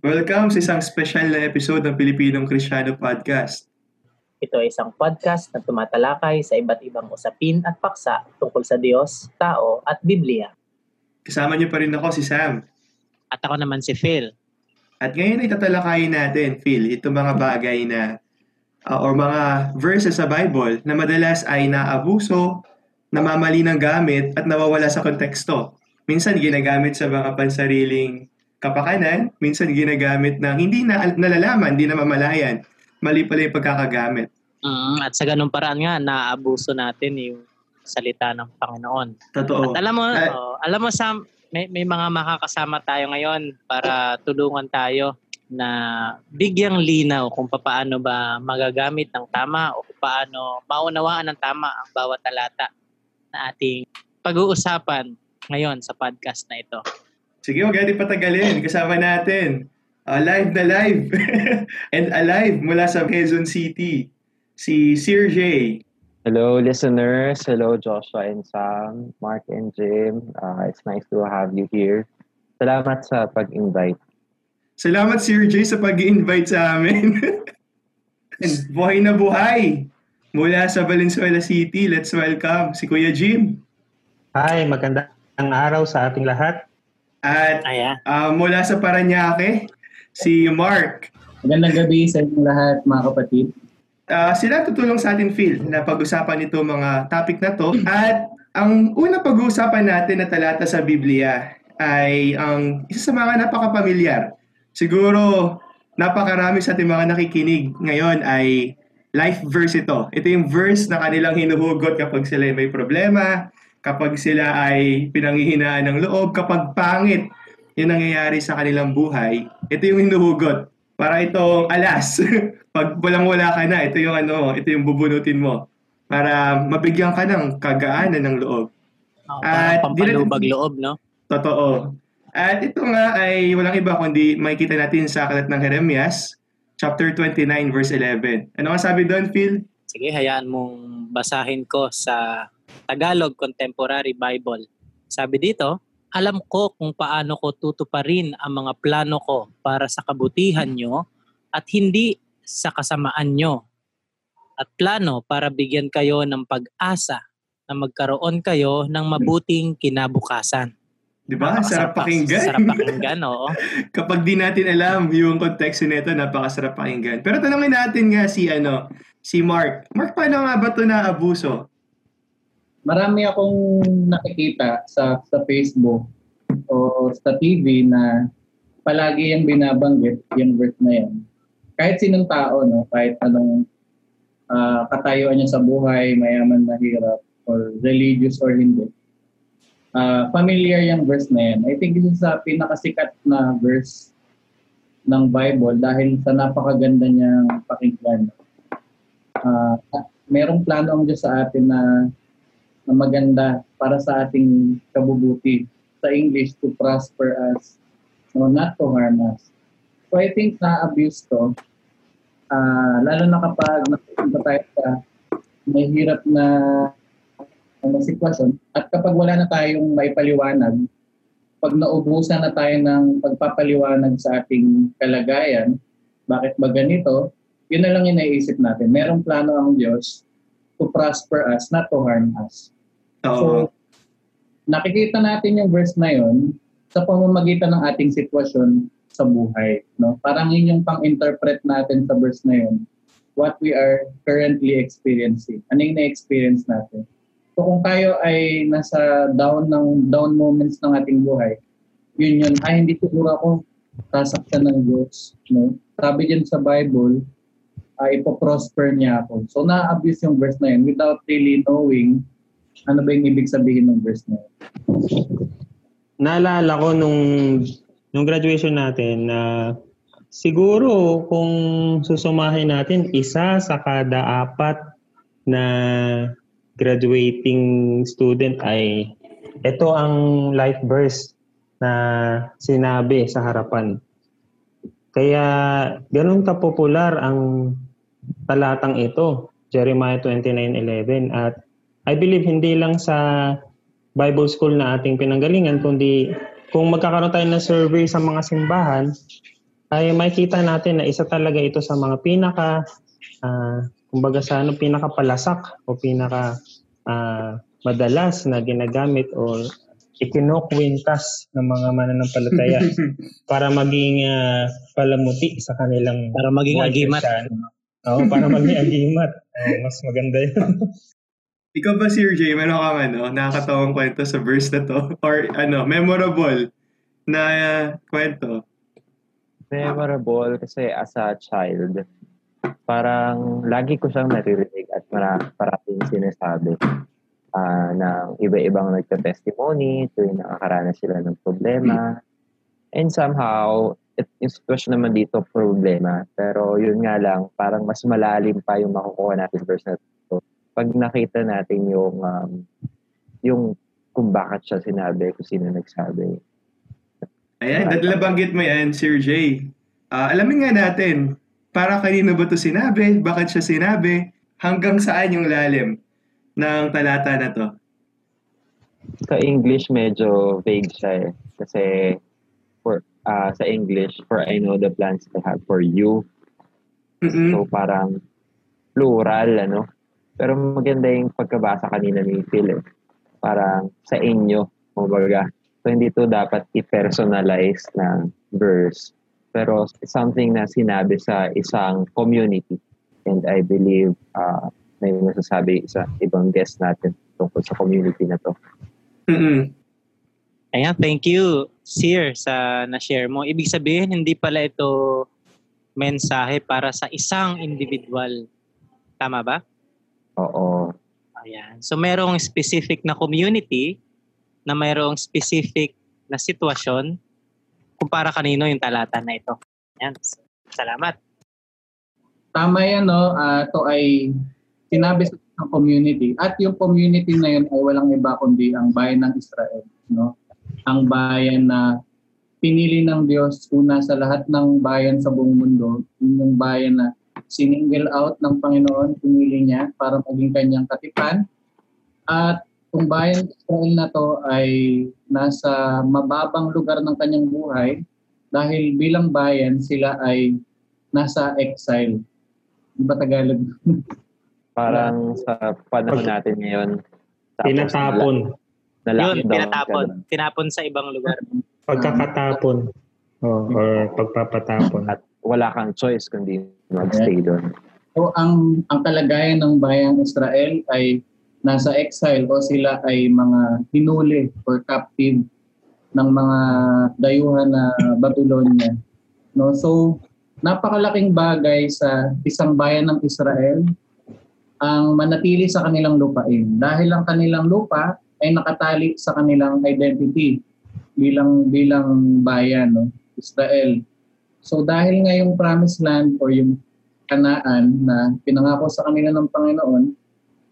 Welcome sa isang special na episode ng Pilipinong Kristiyano Podcast. Ito ay isang podcast na tumatalakay sa iba't ibang usapin at paksa tungkol sa Diyos, tao at Biblia. Kasama niyo pa rin ako si Sam. At ako naman si Phil. At ngayon ay tatalakayin natin, Phil, itong mga bagay na uh, or mga verses sa Bible na madalas ay naabuso, namamali ng gamit at nawawala sa konteksto. Minsan ginagamit sa mga pansariling kapakanan, minsan ginagamit ng hindi na nalalaman, hindi na mamalayan. Mali pala yung pagkakagamit. Mm, at sa ganung paraan nga, naaabuso natin yung salita ng Panginoon. Totoo. At alam mo, At- oh, alam mo Sam, may, may mga makakasama tayo ngayon para tulungan tayo na bigyang linaw kung paano ba magagamit ng tama o paano maunawaan ng tama ang bawat talata na ating pag-uusapan ngayon sa podcast na ito. Sige, huwag natin patagalin. Kasama natin, uh, live na live and alive mula sa Quezon City, si Sir J. Hello, listeners. Hello, Joshua and Sam, Mark and Jim. Uh, it's nice to have you here. Salamat sa pag-invite. Salamat Sir J sa pag invite sa amin. and buhay na buhay! Mula sa Valenzuela City, let's welcome si Kuya Jim. Hi, magandang araw sa ating lahat. At Ayan. uh, mula sa Paranaque, si Mark. Magandang gabi sa inyong lahat, mga kapatid. Uh, sila tutulong sa atin, Phil, na pag-usapan ito mga topic na to. At ang una pag-uusapan natin na talata sa Biblia ay ang isa sa mga napaka-pamilyar. Siguro, napakarami sa ating mga nakikinig ngayon ay life verse ito. Ito yung verse na kanilang hinuhugot kapag sila ay may problema, kapag sila ay pinanghihinaan ng loob, kapag pangit yung nangyayari sa kanilang buhay, ito yung hinuhugot. Para itong alas. Pag walang-wala ka na, ito yung ano, ito yung bubunutin mo. Para mabigyan ka ng kagaanan ng loob. Oh, At di na- pampalubag loob, no? Totoo. At ito nga ay walang iba kundi makikita natin sa aklat ng Jeremias, chapter 29, verse 11. Ano nga sabi doon, Phil? Sige, hayaan mong basahin ko sa Tagalog Contemporary Bible. Sabi dito, alam ko kung paano ko tutuparin ang mga plano ko para sa kabutihan nyo at hindi sa kasamaan nyo. At plano para bigyan kayo ng pag-asa na magkaroon kayo ng mabuting kinabukasan. Di ba? Sarap pakinggan. Sarap pakinggan, oo. Kapag di natin alam yung konteksto nito, napakasarap pakinggan. Pero tanongin natin nga si ano, si Mark. Mark, paano nga ba ito na abuso? Marami akong nakikita sa sa Facebook o sa TV na palagi yung binabanggit yung verse na yan. Kahit sinong tao, no, kahit anong ah, katayuan niya sa buhay, mayaman na hirap, or religious or hindi. Ah, familiar yung verse na yan. I think this is sa pinakasikat na verse ng Bible dahil sa napakaganda niyang pakinggan. Ah, merong plano ang Diyos sa atin na, na maganda para sa ating kabubuti. Sa English, to prosper us, no, not to harm us. So I think na-abuse to, ah, lalo na kapag napunta tayo sa may hirap na ano, sitwasyon at kapag wala na tayong maipaliwanag, pag naubusan na tayo ng pagpapaliwanag sa ating kalagayan, bakit ba ganito, yun na lang yung naiisip natin. Merong plano ang Diyos to prosper us, not to harm us. So, nakikita natin yung verse na yun sa pamamagitan ng ating sitwasyon sa buhay. No? Parang yun yung pang-interpret natin sa verse na yun. What we are currently experiencing. Ano yung na-experience natin. So kung tayo ay nasa down ng down moments ng ating buhay, yun yun, ay hindi siguro ako sasaktan ng Diyos. No? Sabi din sa Bible, ay ipoprosper niya ako. So na-abuse yung verse na yun without really knowing ano ba yung ibig sabihin ng verse na yun. Naalala ko nung nung graduation natin na siguro kung susumahin natin isa sa kada apat na graduating student ay ito ang life verse na sinabi sa harapan. Kaya ganun ka-popular ang talatang ito, Jeremiah 29:11 at I believe hindi lang sa Bible school na ating pinanggalingan kundi kung magkakaroon tayo ng survey sa mga simbahan, ay makikita natin na isa talaga ito sa mga pinaka ah, kumbaga sa ano pinakapalasak o pinaka ah, madalas na ginagamit o ikinukwintas ng mga mananampalataya para maging ah, palamuti sa kanilang Para maging agimat. Kristiyano. Oo, para maging agimat. Oo, mas maganda yun. Ikaw ba, Sir Jay, meron kang ano, nakakatawang kwento sa verse na to? Or ano, memorable na uh, kwento? Memorable kasi as a child, parang lagi ko siyang naririnig at mara- parating sinasabi ah ng iba-ibang nagka-testimony tuwing nakakaranas sila ng problema. And somehow, it, yung sitwasyon naman dito, problema. Pero yun nga lang, parang mas malalim pa yung makukuha natin verse na. Pag nakita natin yung, um, yung kung bakit siya sinabi, kung sino nagsabi. Ayan, dahil nabanggit mo yan, Sir Jay. Ah, alamin nga natin, para kanino ba to sinabi? Bakit siya sinabi? Hanggang saan yung lalim ng talata na to? Sa English, medyo vague siya eh. Kasi for, ah, sa English, for I know the plans I have for you. Mm-mm. So parang plural, ano? Pero maganda yung pagkabasa kanina ni Phil eh. Parang sa inyo, kumbaga. So hindi to dapat i-personalize na verse. Pero something na sinabi sa isang community. And I believe uh, may masasabi sa ibang guest natin tungkol sa community na to. Mm-mm. Ayan, thank you, Sir, sa na-share mo. Ibig sabihin, hindi pala ito mensahe para sa isang individual. Tama ba? Oo. Ayan. So, merong specific na community na mayroong specific na sitwasyon kung para kanino yung talata na ito. Ayan. Salamat. Tama yan, no? Ah, ito ay sinabi sa isang community. At yung community na yun ay walang iba kundi ang bayan ng Israel. No? Ang bayan na pinili ng Diyos una sa lahat ng bayan sa buong mundo. Yun Yung bayan na sininggle out ng Panginoon, pinili niya para maging kanyang katipan. At kung bayan Israel na to ay nasa mababang lugar ng kanyang buhay dahil bilang bayan sila ay nasa exile. Di ba Tagalog? Parang sa panahon natin ngayon, Tinatapon. Na, Yun, lockdown. tinatapon. Tinapon sa ibang lugar. Pagkakatapon. Oh, or pagpapatapon. At wala kang choice kundi magstay doon. So ang ang kalagayan ng bayang Israel ay nasa exile o sila ay mga hinuli or captive ng mga dayuhan na Babylonia. No? So napakalaking bagay sa isang bayan ng Israel ang manatili sa kanilang lupain dahil ang kanilang lupa ay nakatali sa kanilang identity bilang bilang bayan no Israel. So dahil nga yung promised land or yung kanaan na pinangako sa kanila ng Panginoon,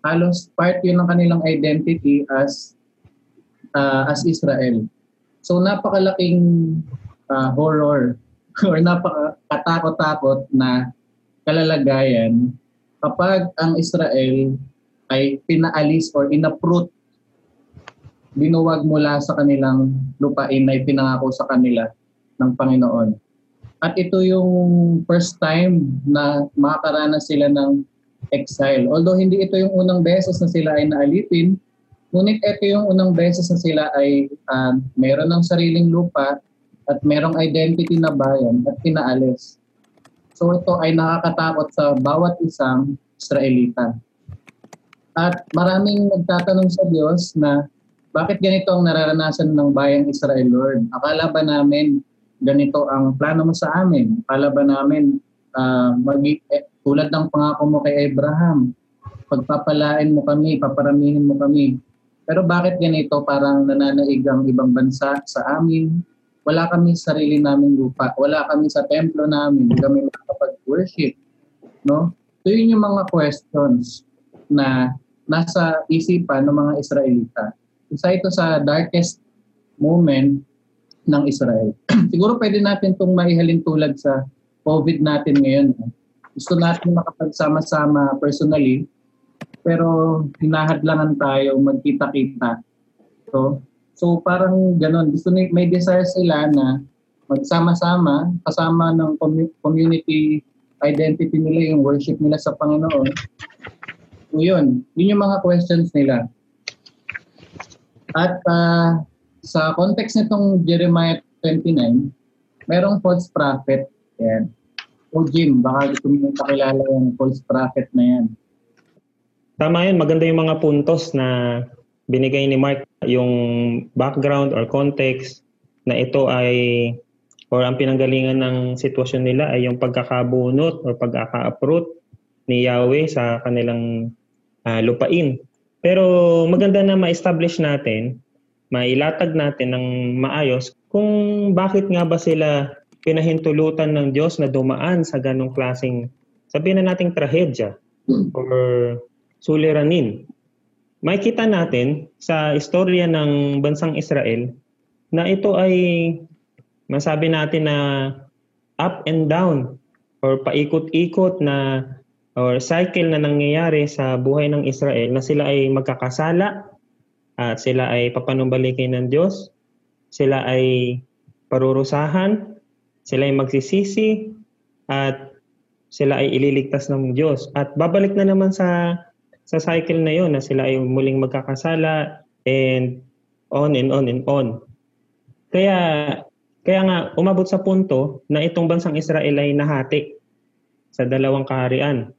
halos part yun ng kanilang identity as uh, as Israel. So napakalaking uh, horror or napakatakot-takot na kalalagayan kapag ang Israel ay pinaalis or inaprut binuwag mula sa kanilang lupain na ipinangako sa kanila ng Panginoon. At ito yung first time na makakaranas sila ng exile. Although hindi ito yung unang beses na sila ay naalitin, ngunit ito yung unang beses na sila ay uh, meron ng sariling lupa at merong identity na bayan at pinaalis. So ito ay nakakatakot sa bawat isang Israelita. At maraming nagtatanong sa Diyos na bakit ganito ang nararanasan ng bayang Israel, Lord? Akala ba namin ganito ang plano mo sa amin? Akala ba namin uh, mag- eh, tulad ng pangako mo kay Abraham, pagpapalain mo kami, paparamihin mo kami. Pero bakit ganito parang nananaig ang ibang bansa sa amin? Wala kami sa sarili naming lupa. Wala kami sa templo namin. Kami makapag-worship. No? So yun yung mga questions na nasa isipan ng mga Israelita. Isa ito sa darkest moment ng Israel. Siguro pwede natin itong maihalin tulad sa COVID natin ngayon. Gusto natin makapagsama-sama personally, pero hinahadlangan tayo magkita-kita. So, so parang ganon. Gusto ni, may desire sila na magsama-sama, kasama ng commu- community identity nila, yung worship nila sa Panginoon. So yun, yun yung mga questions nila. At ah, sa context nitong Jeremiah 29, merong false prophet. Yan. O Jim, baka gusto mo pakilala yung false prophet na yan. Tama yun, maganda yung mga puntos na binigay ni Mark, yung background or context na ito ay or ang pinanggalingan ng sitwasyon nila ay yung pagkakabunot or pagkaka-uproot ni Yahweh sa kanilang ah, lupain. Pero maganda na ma-establish natin, mailatag natin ng maayos kung bakit nga ba sila pinahintulutan ng Diyos na dumaan sa ganong klaseng, sabihin na nating trahedya or suliranin. Makikita natin sa istorya ng bansang Israel na ito ay masabi natin na up and down or paikot-ikot na or cycle na nangyayari sa buhay ng Israel na sila ay magkakasala at sila ay papanumbalikin ng Diyos, sila ay parurusahan, sila ay magsisisi at sila ay ililigtas ng Diyos. At babalik na naman sa sa cycle na yon na sila ay muling magkakasala and on and on and on. Kaya kaya nga umabot sa punto na itong bansang Israel ay nahati sa dalawang kaharian.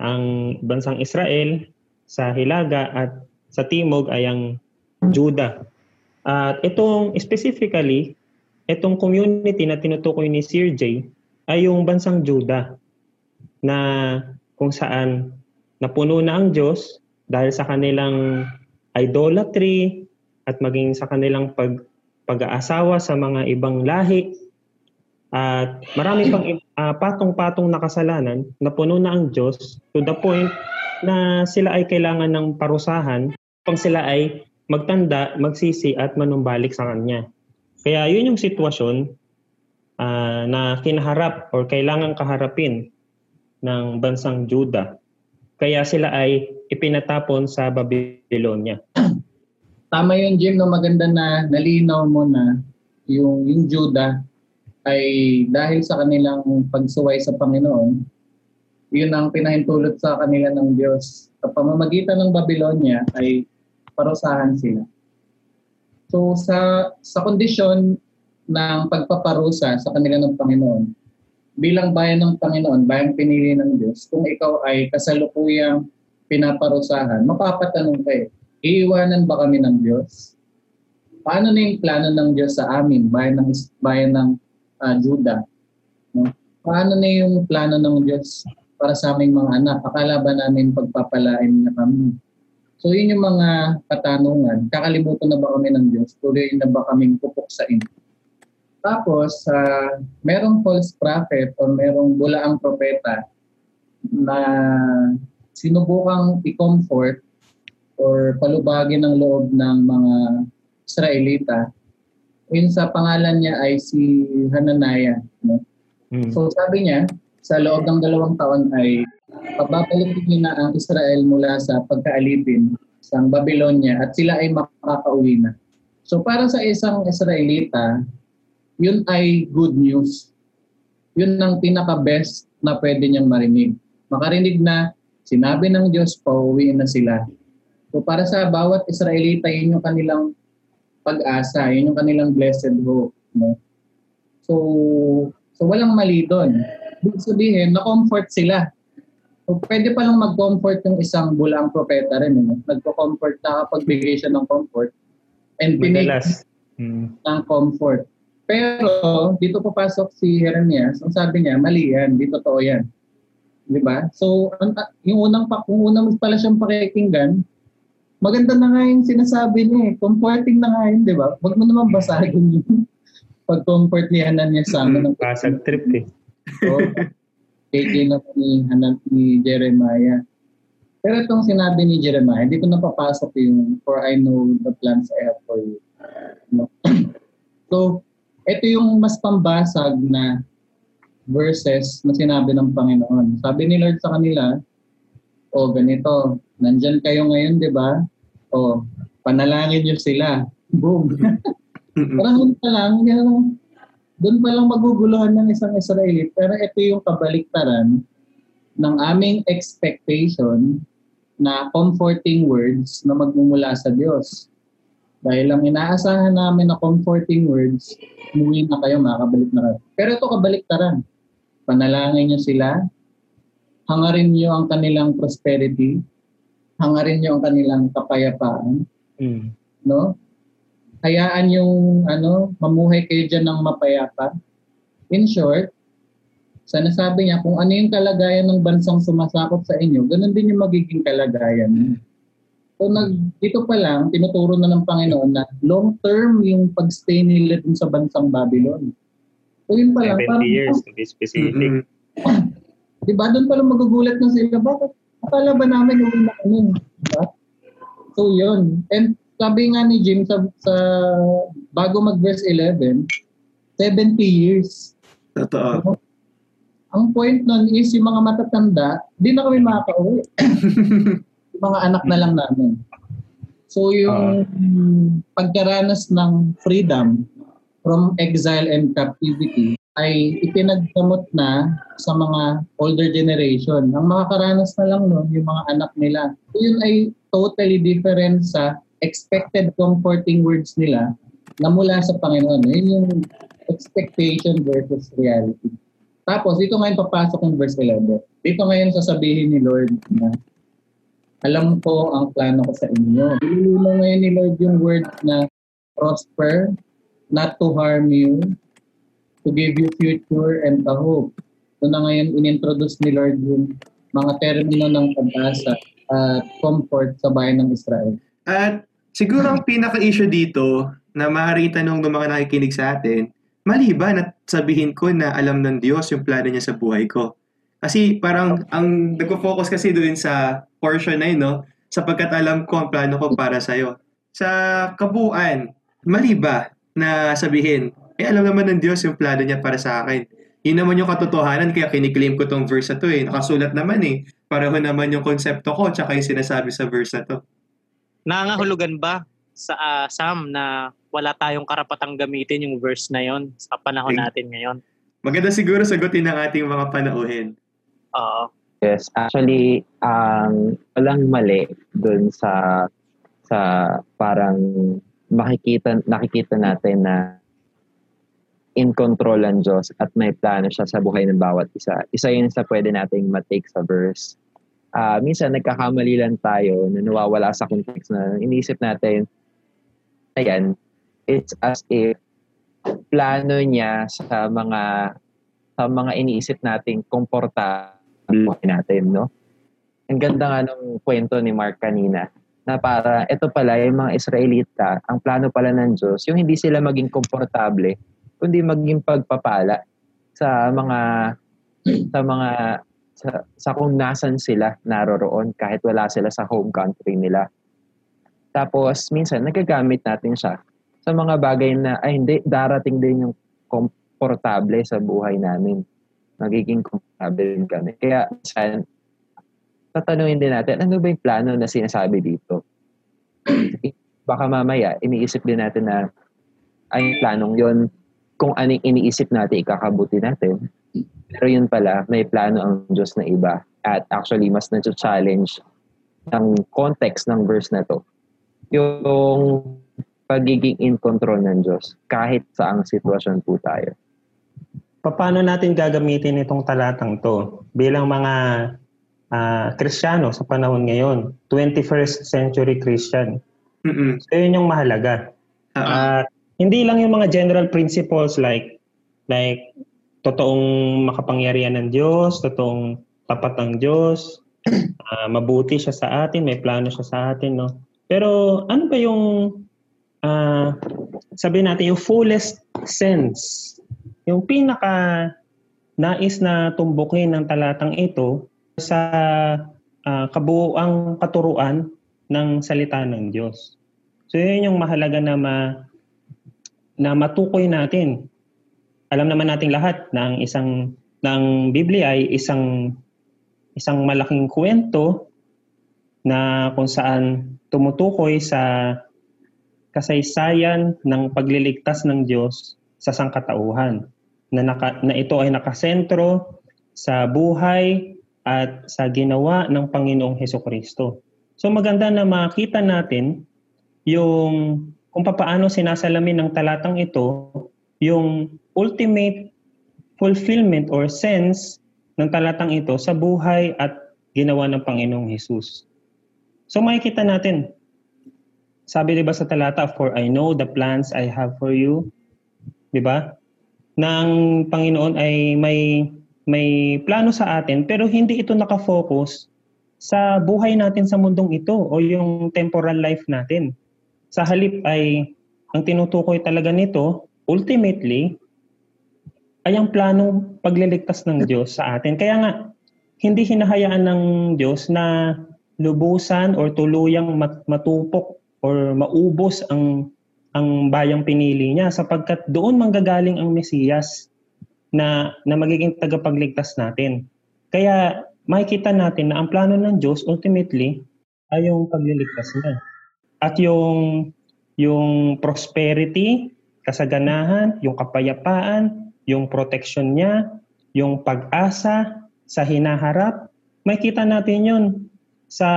Ang bansang Israel sa hilaga at sa timog ay ang Juda. At itong specifically, itong community na tinutukoy ni Sir J ay yung bansang Juda na kung saan napuno na ang Diyos dahil sa kanilang idolatry at maging sa kanilang pag pag-aasawa sa mga ibang lahi at marami pang uh, patong-patong na kasalanan na puno na ang Diyos to the point na sila ay kailangan ng parusahan pang sila ay magtanda, magsisi at manumbalik sa Kanya. Kaya yun yung sitwasyon uh, na kinaharap or kailangan kaharapin ng bansang Juda. Kaya sila ay ipinatapon sa Babylonia tama yun, Jim, no, maganda na nalinaw mo na yung, yung Judah ay dahil sa kanilang pagsuway sa Panginoon, yun ang pinahintulot sa kanila ng Diyos. Sa pamamagitan ng Babylonia ay parusahan sila. So sa sa kondisyon ng pagpaparusa sa kanila ng Panginoon, bilang bayan ng Panginoon, bayan pinili ng Diyos, kung ikaw ay kasalukuyang pinaparusahan, mapapatanong kayo, Iiwanan ba kami ng Diyos? Paano na yung plano ng Diyos sa amin, bayan ng, bayan ng uh, Juda? No? Paano na yung plano ng Diyos para sa aming mga anak? Akala ba namin pagpapalain na kami? So yun yung mga katanungan. Kakalimutan na ba kami ng Diyos? Tuloy na ba kaming pupuksain? Tapos, uh, merong false prophet o merong bulaang propeta na sinubukang i-comfort or palubagin ng loob ng mga Israelita. Yun sa pangalan niya ay si Hananaya. No? Mm. So sabi niya, sa loob ng dalawang taon ay pababalikin niya na ang Israel mula sa pagkaalipin sa Babylonia at sila ay makakauwi na. So para sa isang Israelita, yun ay good news. Yun ang pinaka-best na pwede niyang marinig. Makarinig na sinabi ng Diyos, pauwi na sila. So para sa bawat Israelita, yun yung kanilang pag-asa, yun yung kanilang blessed hope. No? So, so walang mali doon. Ibig sabihin, na-comfort sila. So pwede pa lang mag-comfort yung isang bulang propeta rin. No? Nagpo-comfort, nakapagbigay siya ng comfort. And Madalas. Hmm. ng comfort. Pero dito papasok si Jeremias, ang sabi niya, mali yan, di totoo yan. Di ba? So, ang, yung unang kung unang pala siyang pakikinggan, maganda na nga yung sinasabi niya eh. Comforting na nga yun, di ba? Huwag mo naman basagin yung pag-comfort ni Hananias sa amin. Pasag trip eh. So, KJ na ni, Hanan, ni Jeremiah. Pero itong sinabi ni Jeremiah, hindi ko napapasok yung for I know the plans I have for you. No? so, ito yung mas pambasag na verses na sinabi ng Panginoon. Sabi ni Lord sa kanila, o ganito, nandyan kayo ngayon, di ba? O, panalangin nyo sila. Boom. Parang pa lang, gano'n. Doon pa lang maguguluhan ng isang Israelite. Pero ito yung kabaliktaran ng aming expectation na comforting words na magmumula sa Diyos. Dahil lang inaasahan namin na comforting words, umuwi na kayo, makakabalik na kayo. Pero ito kabaliktaran. Panalangin niyo sila, hangarin niyo ang kanilang prosperity, hangarin niyo ang kanilang kapayapaan, Mm. no? Hayaan yung ano, mamuhay kayo diyan ng mapayapa. In short, sa nasabi niya, kung ano yung kalagayan ng bansang sumasakop sa inyo, ganun din yung magiging kalagayan. So nag, dito pa lang, tinuturo na ng Panginoon na long term yung pagstay nila dun sa bansang Babylon. So yun pa lang, 70 years to be specific. Mm-mm. Di ba? Doon pala magugulat na sila. Bakit? Akala ba namin uwi na kami? Diba? So, yun. And sabi nga ni Jim sa, sa bago mag verse 11, 70 years. Totoo. Ang point nun is yung mga matatanda, di na kami makaka-uwi. yung mga anak na lang namin. So yung pagkaranas ng freedom from exile and captivity ay ipinagdamot na sa mga older generation. Ang makakaranas na lang nun, yung mga anak nila. So yun ay totally different sa expected comforting words nila na mula sa Panginoon. Yun yung expectation versus reality. Tapos, dito ngayon papasok yung verse 11. Dito ngayon sasabihin ni Lord na alam ko ang plano ko sa inyo. Ilulong ngayon ni Lord yung word na prosper, not to harm you, to give you future and a hope. So na ngayon inintroduce ni Lord yung mga termino ng pag-asa at comfort sa bayan ng Israel. At siguro ang pinaka-issue dito na maaaring tanong ng mga nakikinig sa atin, mali ba na sabihin ko na alam ng Diyos yung plano niya sa buhay ko? Kasi parang ang nagpo-focus kasi doon sa portion na yun, no? Sapagkat alam ko ang plano ko para sa'yo. Sa kabuuan, mali ba na sabihin, eh alam naman ng Diyos yung plano niya para sa akin. Yun naman yung katotohanan kaya kiniklaim ko tong verse na to eh. Nakasulat naman eh. Pareho naman yung konsepto ko tsaka yung sinasabi sa verse na to. Nangangahulugan ba sa ah, Sam na wala tayong karapatang gamitin yung verse na yon sa panahon Okay. natin ngayon? Maganda siguro sagutin ng ating mga panauhin. Oo. Yes, actually, ang walang mali dun sa sa parang makikita nakikita natin na in control ang Diyos at may plano siya sa buhay ng bawat isa. Isa yun sa pwede nating matake sa verse. Ah, minsan nagkakamali lang tayo na nawawala sa context na iniisip natin, ayan, it's as if plano niya sa mga sa mga iniisip nating komportable natin, no? Ang ganda nga ng kwento ni Mark kanina na para ito pala yung mga Israelita, ang plano pala ng Diyos, yung hindi sila maging komportable, kundi maging pagpapala sa mga sa mga sa, sa kung nasan sila naroroon kahit wala sila sa home country nila. Tapos minsan nagagamit natin siya sa mga bagay na ay hindi darating din yung komportable sa buhay namin. Magiging komportable kami. Kaya minsan tatanungin din natin, ano ba yung plano na sinasabi dito? Baka mamaya, iniisip din natin na ay planong yon kung anong iniisip natin, ikakabuti natin. Pero yun pala, may plano ang Diyos na iba. At actually, mas na-challenge ng context ng verse na to. Yung pagiging in control ng Diyos kahit sa ang sitwasyon po tayo. Paano natin gagamitin itong talatang to bilang mga ah, Kristiyano sa panahon ngayon? 21st century Christian. Mm-mm. So yun yung mahalaga. Ah, At hindi lang yung mga general principles like like totoong makapangyarihan ng Diyos, totoong tapat ng Diyos, ah, mabuti siya sa atin, may plano siya sa atin, no? Pero ano ba yung ah sabi natin yung fullest sense, yung pinaka nais na tumbukin ng talatang ito sa ah, kabuuang katuruan ng salita ng Diyos. So yun yung mahalaga na ma, na matukoy natin. Alam naman nating lahat na ang isang ng Biblia ay isang isang malaking kwento na kung saan tumutukoy sa kasaysayan ng pagliligtas ng Diyos sa sangkatauhan na, naka, na ito ay nakasentro sa buhay at sa ginawa ng Panginoong Heso Kristo. So maganda na makita natin yung kung paano sinasalamin ng talatang ito yung ultimate fulfillment or sense ng talatang ito sa buhay at ginawa ng Panginoong Jesus. So makikita natin, sabi 'di ba sa talata, for I know the plans I have for you, 'di ba? Nang Panginoon ay may may plano sa atin pero hindi ito nakafocus sa buhay natin sa mundong ito o yung temporal life natin. Sa halip ay ang tinutukoy talaga nito ultimately ay ang planong pagliligtas ng Diyos sa atin. Kaya nga, hindi hinahayaan ng Diyos na lubusan or tuluyang matupok or maubos ang ang bayang pinili niya sapagkat doon manggagaling ang Mesiyas na na magiging tagapagligtas natin. Kaya makikita natin na ang plano ng Diyos ultimately ay yung pagliligtas niya. At yung yung prosperity, kasaganahan, yung kapayapaan, yung protection niya, yung pag-asa sa hinaharap, makikita natin yun sa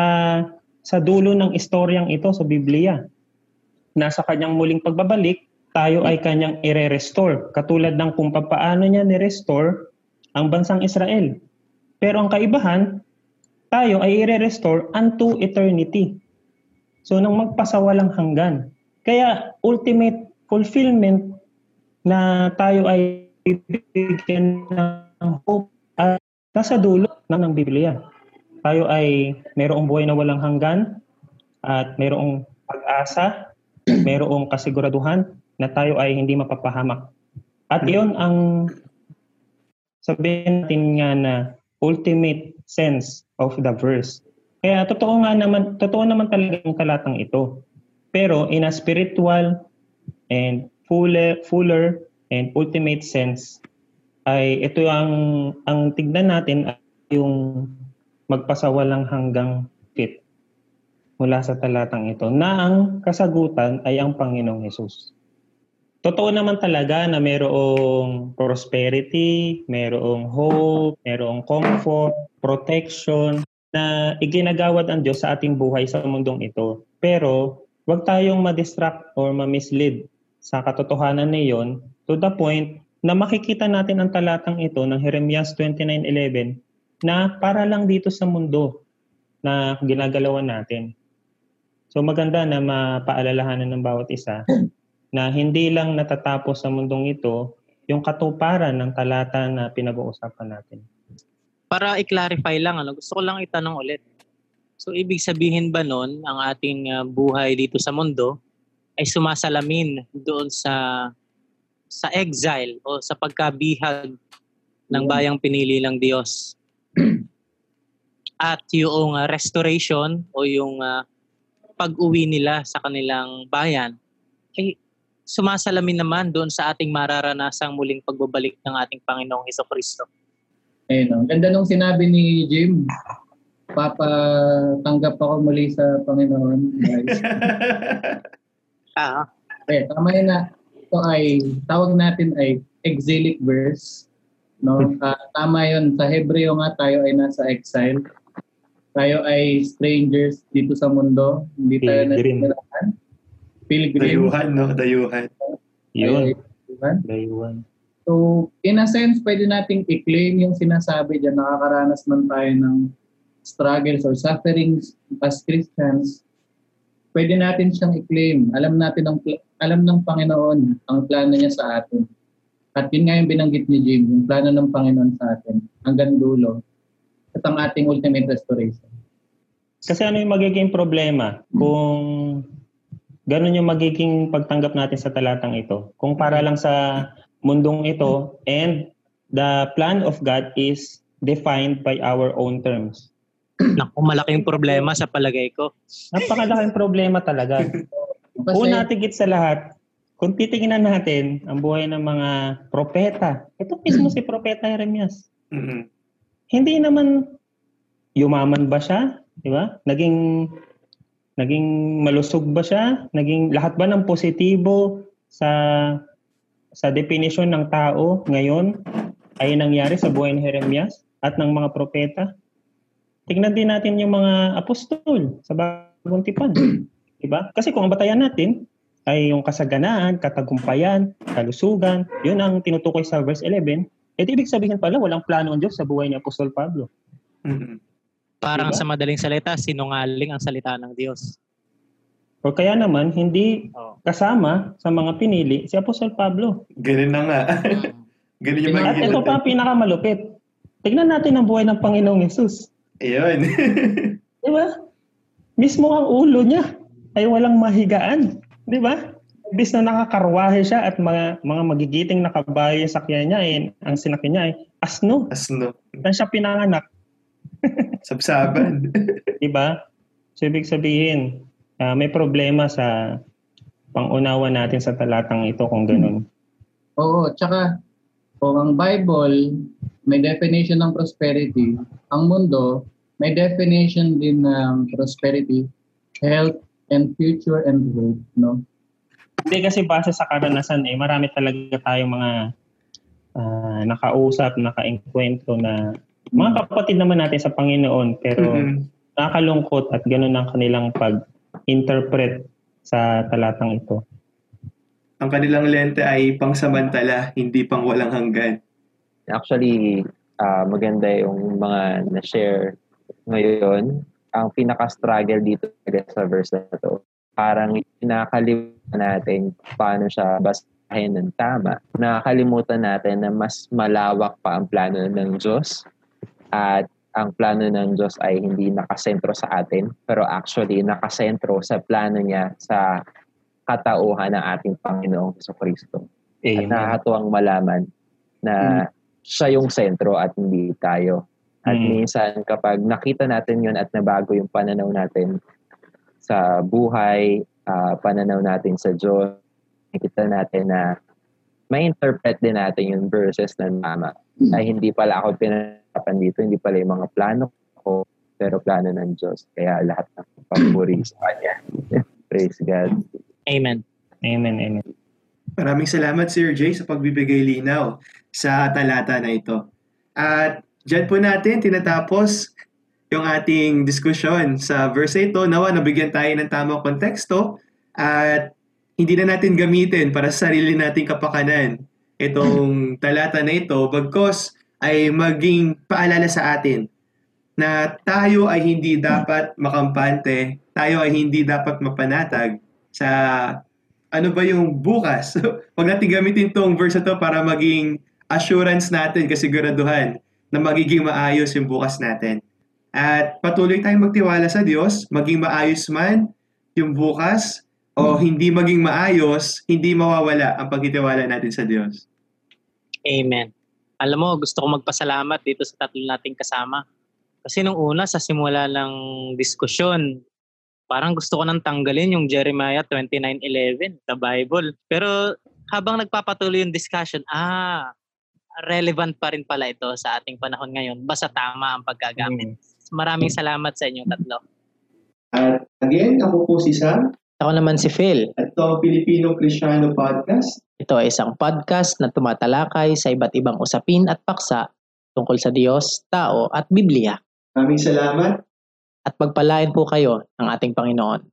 sa dulo ng istoryang ito sa Biblia. Nasa kanyang muling pagbabalik, tayo ay kanyang ire-restore. Katulad ng kung paano niya ni-restore ang bansang Israel. Pero ang kaibahan, tayo ay i-restore unto eternity. So nang magpasawalang hanggan. Kaya ultimate fulfillment na tayo ay bibigyan ng hope at nasa dulo ng, ng Biblia. Tayo ay mayroong buhay na walang hanggan at mayroong pag-asa, mayroong kasiguraduhan na tayo ay hindi mapapahamak. At iyon ang sabihin natin nga na ultimate sense of the verse. Kaya totoo nga naman, totoo naman talaga yung talatang ito. Pero in a spiritual and fuller, fuller and ultimate sense, ay ito ang ang tignan natin yung magpasawalang hanggang fit mula sa talatang ito na ang kasagutan ay ang Panginoong Hesus. Totoo naman talaga na mayroong prosperity, mayroong hope, mayroong comfort, protection na iginagawad ang Diyos sa ating buhay sa mundong ito. Pero huwag tayong ma-distract or ma-mislead sa katotohanan na iyon to the point na makikita natin ang talatang ito ng Jeremias 29.11 na para lang dito sa mundo na ginagalawan natin. So maganda na mapaalalahanan ng bawat isa na hindi lang natatapos sa mundong ito yung katuparan ng talata na pinag-uusapan natin. Para i-clarify lang, ano, gusto ko lang itanong ulit. So ibig sabihin ba nun ang ating uh, buhay dito sa mundo ay sumasalamin doon sa sa exile o sa pagkabihag ng bayang pinili ng Diyos. At yung uh, restoration o yung uh, pag-uwi nila sa kanilang bayan ay sumasalamin naman doon sa ating mararanasang muling pagbabalik ng ating Panginoong Heso Kristo. Ayun, no? ganda nung sinabi ni Jim, papatanggap ako muli sa Panginoon. Guys. ah. Eh, tama yun na. Ito ay, tawag natin ay exilic verse. No? Uh, tama yun. Sa Hebreo nga tayo ay nasa exile. Tayo ay strangers dito sa mundo. Hindi tayo nasirahan pilgrim. Dayuhan, no? Dayuhan. Yun. Dayuhan. Dayuhan. So, in a sense, pwede nating i-claim yung sinasabi dyan, nakakaranas man tayo ng struggles or sufferings as Christians, pwede natin siyang i-claim. Alam natin ang alam ng Panginoon ang plano niya sa atin. At yun nga yung binanggit ni Jim, yung plano ng Panginoon sa atin hanggang dulo at ang ating ultimate restoration. Kasi ano yung magiging problema kung ganun yung magiging pagtanggap natin sa talatang ito. Kung para lang sa mundong ito and the plan of God is defined by our own terms. Naku, malaking problema sa palagay ko. Napakalaking problema talaga. Kasi, Una tigit sa lahat, kung titingnan natin ang buhay ng mga propeta, ito mismo si propeta Jeremias. Mm-hmm. Hindi naman yumaman ba siya? Di ba? Naging Naging malusog ba siya? Naging lahat ba ng positibo sa sa definition ng tao ngayon ay nangyari sa buhay ni Jeremias at ng mga propeta. Tingnan din natin yung mga apostol sa bagong tipan. diba? Kasi kung ang batayan natin ay yung kasaganaan, katagumpayan, kalusugan, yun ang tinutukoy sa verse 11, eh ibig sabihin pala walang plano ang Diyos sa buhay ni Apostol Pablo. Mhm. Parang Diba? sa madaling salita, sinungaling ang salita ng Diyos. O kaya naman, hindi kasama sa mga pinili si Apostol Pablo. Ganun na nga. Ganun yung At magiging ito pa ang pinakamalupit. Tignan natin ang buhay ng Panginoong Yesus. Ayun. Di ba? Mismo ang ulo niya ay walang mahigaan. Di ba? Bis na nakakarwahe siya at mga mga magigiting na kabayo yung sakyan niya, eh, ang sinakyan niya ay asno. Asno. Saan siya pinanganak? Sabsaban. Di ba? So, ibig sabihin, ah, may problema sa pangunawa natin sa talatang ito kung ganun. Oo, tsaka kung ang Bible may definition ng prosperity, ang mundo may definition din ng prosperity, health, and future and hope, no? Hindi kasi base sa karanasan eh, marami talaga tayong mga ah, nakausap, nakaengkwentro na mga kapatid naman natin sa Panginoon pero Mhm. nakakalungkot at ganun ang kanilang pag-interpret sa talatang ito. Ang kanilang lente ay pangsamantala, hindi pang walang hanggan. Actually, ah, maganda yung mga na-share ngayon. Ang pinaka-struggle dito sa verse na to, parang nakakalimutan natin paano siya basahin ng tama. Nakakalimutan natin na mas malawak pa ang plano ng Diyos at ang plano ng Diyos ay hindi nakasentro sa atin, pero actually nakasentro sa plano niya sa katauhan ng ating Panginoong Heso Kristo. At nakakatuwang malaman na siya yung sentro at hindi tayo. At Mm. minsan kapag nakita natin yun at nabago yung pananaw natin sa buhay, ah, pananaw natin sa Diyos, nakita natin na ma-interpret din natin yung verses na tama. Ay hindi pala ako pinanapan dito, hindi pala yung mga plano ko, pero plano ng Diyos. Kaya lahat ng papuri sa Kanya. Praise God. Amen. Amen, amen. Maraming salamat Sir Jay sa pagbibigay linaw sa talata na ito. At dyan po natin tinatapos yung ating diskusyon sa verse ito. Nawa, nabigyan tayo ng tamang konteksto at hindi na natin gamitin para sa sarili nating kapakanan itong talata na ito bagkos ay maging paalala sa atin na tayo ay hindi dapat makampante, tayo ay hindi dapat mapanatag sa ano ba yung bukas. Huwag natin gamitin tong verse to para maging assurance natin, kasiguraduhan na magiging maayos yung bukas natin. At patuloy tayong magtiwala sa Diyos, maging maayos man yung bukas o hindi maging maayos, hindi mawawala ang pagtitiwala natin sa Diyos. Amen. Alam mo, gusto ko magpasalamat dito sa tatlo nating kasama. Kasi nung una, sa simula ng diskusyon, parang gusto ko nang tanggalin yung Jeremiah 29.11 sa Bible. Pero habang nagpapatuloy yung discussion, ah, relevant pa rin pala ito sa ating panahon ngayon. Basta tama ang paggagamit. Maraming salamat sa inyong tatlo. At again, ako po si Sam Ako naman si Phil. at ito ang Filipino Kristiyano Podcast. Ito ay isang podcast na tumatalakay sa iba't ibang usapin at paksa tungkol sa Diyos, tao at Biblia. Maraming salamat. At pagpalain po kayo ng ating Panginoon.